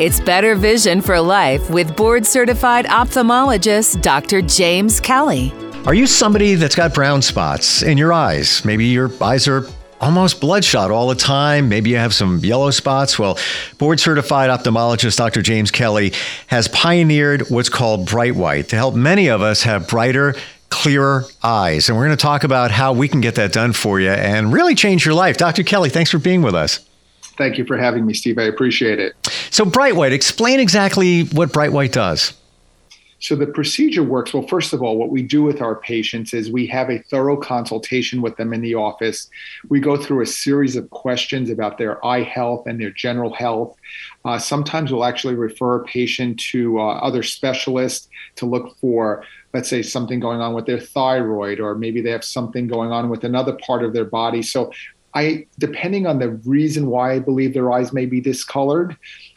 It's better vision for life with board certified ophthalmologist Dr. James Kelly. Are you somebody that's got brown spots in your eyes? Maybe your eyes are almost bloodshot all the time. Maybe you have some yellow spots. Well, board certified ophthalmologist Dr. James Kelly has pioneered what's called Brite White to help many of us have brighter, clearer eyes. And we're going to talk about how we can get that done for you and really change your life. Dr. Kelly, thanks for being with us. Thank you for having me, Steve. I appreciate it. So, Brite White, explain exactly what Brite White does. So the procedure works. Well, first of all, what we do with our patients is we have a thorough consultation with them in the office. We go through a series of questions about their eye health and their general health. Uh, sometimes we'll actually refer a patient to uh, other specialists to look for, let's say, something going on with their thyroid, or maybe they have something going on with another part of their body. So I, depending on the reason why I believe their eyes may be discolored,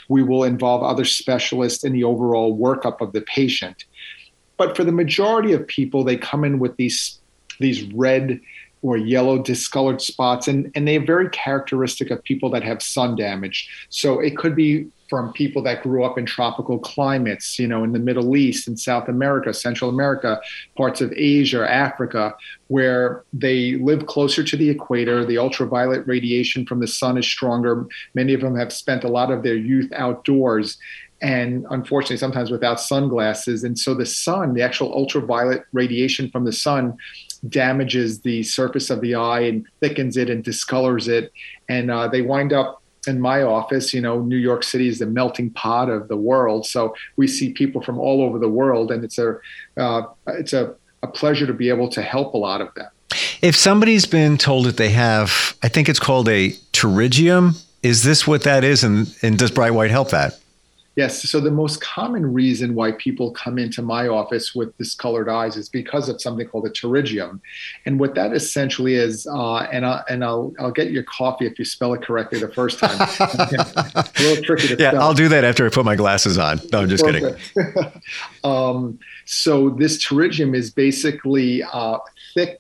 we will involve other specialists in the overall workup of the patient. But for the majority of people, they come in with these these red or yellow discolored spots, and, and they're very characteristic of people that have sun damage. So it could be from people that grew up in tropical climates, you know, in the Middle East and South America, Central America, parts of Asia, Africa, where they live closer to the equator. The ultraviolet radiation from the sun is stronger. Many of them have spent a lot of their youth outdoors and unfortunately sometimes without sunglasses and so the sun the actual ultraviolet radiation from the sun damages the surface of the eye and thickens it and discolors it and uh, they wind up in my office, you know, New York City is the melting pot of the world. So we see people from all over the world, and it's a uh, it's a, a pleasure to be able to help a lot of them. If somebody's been told that they have, I think it's called a pterygium. Is this what that is, and and does Brite White help that? Yes. So the most common reason why people come into my office with discolored eyes is because of something called a pterygium, and what that essentially is. Uh, and I, and I'll I'll get your coffee if you spell it correctly the first time. a little tricky to yeah, spell. I'll do that after I put my glasses on. No, I'm just kidding. um, so this pterygium is basically uh, thick,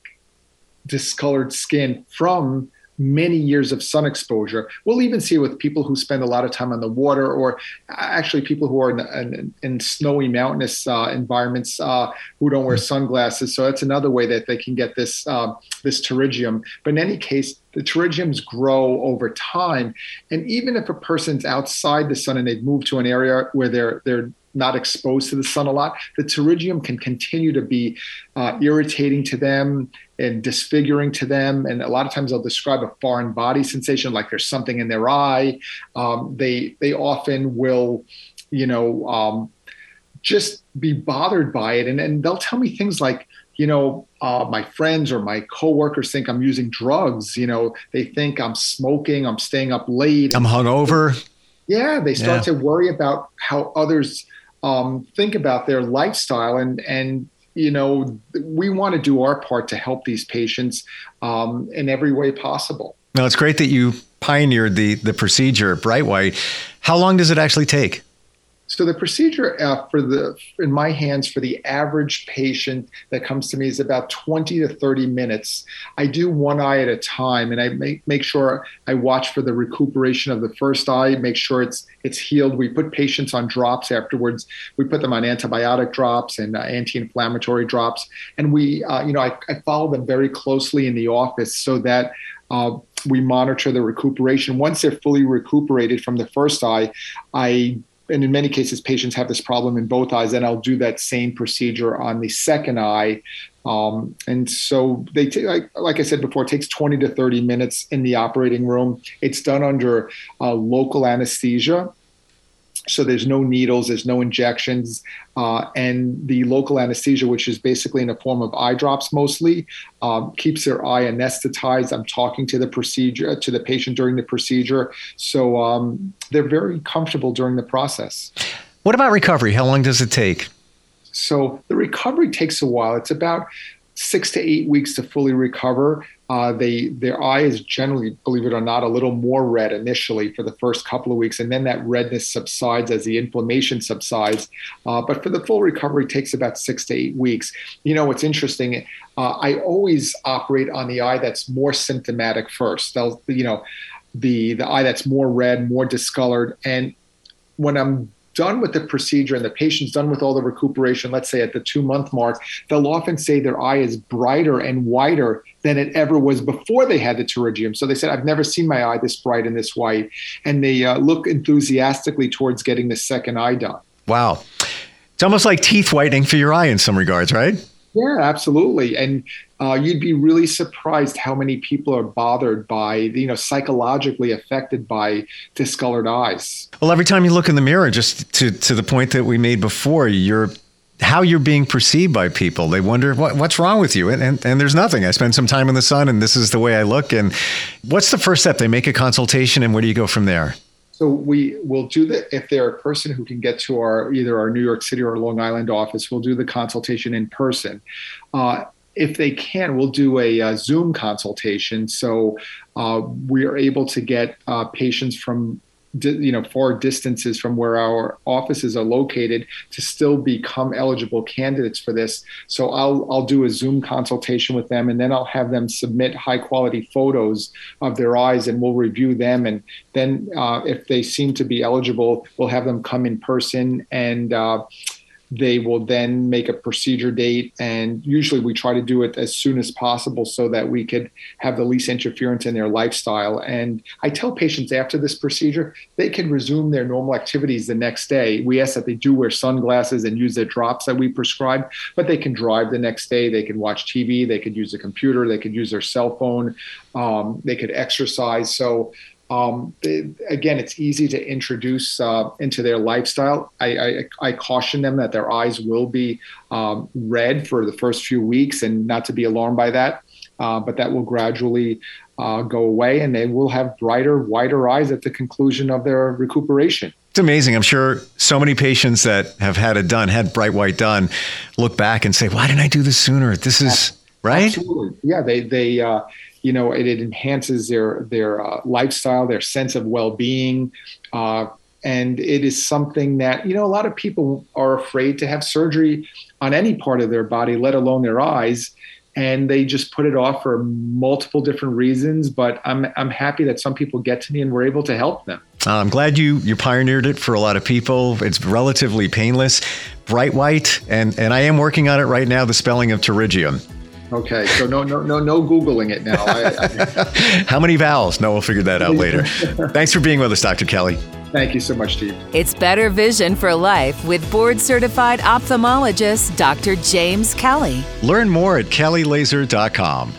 discolored skin from many years of sun exposure. We'll even see it with people who spend a lot of time on the water, or actually people who are in, in, in snowy mountainous uh, environments uh, who don't wear sunglasses. So that's another way that they can get this uh, this pterygium. But in any case, the pterygiums grow over time, and even if a person's outside the sun and they've moved to an area where they're they're not exposed to the sun a lot, the pterygium can continue to be uh, irritating to them and disfiguring to them. And a lot of times they'll describe a foreign body sensation, like there's something in their eye. Um, they they often will, you know, um, just be bothered by it, and and they'll tell me things like. You know, uh, my friends or my coworkers think I'm using drugs. You know, they think I'm smoking, I'm staying up late. I'm hungover. Yeah, they start yeah. to worry about how others um, think about their lifestyle and and you know we want to do our part to help these patients um, in every way possible. Now it's great that you pioneered the the procedure, Brite White. How long does it actually take? So the procedure uh, for the in my hands for the average patient that comes to me is about 20 to 30 minutes. I do one eye at a time, and I make make sure I watch for the recuperation of the first eye, make sure it's it's healed. We put patients on drops afterwards. We put them on antibiotic drops and uh, anti-inflammatory drops, and we uh, you know I, I follow them very closely in the office so that. Uh, we monitor the recuperation. Once they're fully recuperated from the first eye, I and in many cases, patients have this problem in both eyes, and I'll do that same procedure on the second eye. Um, and so they, t- like, like, I said before, it takes 20 to 30 minutes in the operating room. It's done under uh, local anesthesia. So there's no needles, there's no injections, uh, and the local anesthesia, which is basically in a form of eye drops mostly, um, keeps their eye anesthetized. I'm talking to the procedure to the patient during the procedure, so um, they're very comfortable during the process. What about recovery? How long does it take? So the recovery takes a while. It's about six to eight weeks to fully recover. Uh, they their eye is generally, believe it or not, a little more red initially for the first couple of weeks, and then that redness subsides as the inflammation subsides. Uh, but for the full recovery, takes about six to eight weeks. You know, what's interesting. Uh, I always operate on the eye that's more symptomatic first. They'll, you know, the the eye that's more red, more discolored, and when I'm done with the procedure and the patient's done with all the recuperation, let's say at the two month mark, they'll often say their eye is brighter and whiter than it ever was before they had the pterygium. So they said, I've never seen my eye this bright and this white. And they uh, look enthusiastically towards getting the second eye done. Wow. It's almost like teeth whitening for your eye in some regards, right? Yeah, absolutely. And uh, you'd be really surprised how many people are bothered by, you know, psychologically affected by discolored eyes. Well, every time you look in the mirror, just to, to the point that we made before, you're how you're being perceived by people. They wonder what, what's wrong with you, and, and and there's nothing. I spend some time in the sun, and this is the way I look. And what's the first step? They make a consultation, and where do you go from there? So we will do that if they're a person who can get to our either our New York City or Long Island office. We'll do the consultation in person. Uh, if they can, we'll do a, a Zoom consultation. So uh, we are able to get uh, patients from you know far distances from where our offices are located to still become eligible candidates for this. So i'll i'll do a zoom consultation with them and then i'll have them submit high quality photos of their eyes and we'll review them. And then uh, if they seem to be eligible we'll have them come in person and uh, they will then make a procedure date and usually we try to do it as soon as possible so that we could have the least interference in their lifestyle. And i tell patients after this procedure they can resume their normal activities the next day. We ask that they do wear sunglasses and use the drops that we prescribe but they can drive the next day. They can watch tv they could use a computer. They could use their cell phone. Um, they could exercise. So um, they, again, it's easy to introduce uh, into their lifestyle. I, I, I, caution them that their eyes will be um, red for the first few weeks and not to be alarmed by that, uh, but that will gradually uh, go away and they will have brighter, whiter eyes at the conclusion of their recuperation. It's amazing. I'm sure so many patients that have had it done, had Brite White done, look back and say, "Why didn't I do this sooner?" This is right. Absolutely. Yeah, they they uh, you know it, it enhances their their uh, lifestyle their sense of well-being uh, and it is something that you know a lot of people are afraid to have surgery on any part of their body let alone their eyes and they just put it off for multiple different reasons but i'm i'm happy that some people get to me and we're able to help them. Uh, i'm glad you you pioneered it for a lot of people. It's relatively painless Brite White and and i am working on it right now the spelling of pterygium Okay, so no, no, no, no googling it now. I, I... How many vowels? No, we'll figure that out later. Thanks for being with us, Dr. Kelly. Thank you so much, Steve. It's better vision for life with board-certified ophthalmologist Dr. James Kelly. Learn more at kellylaser.com.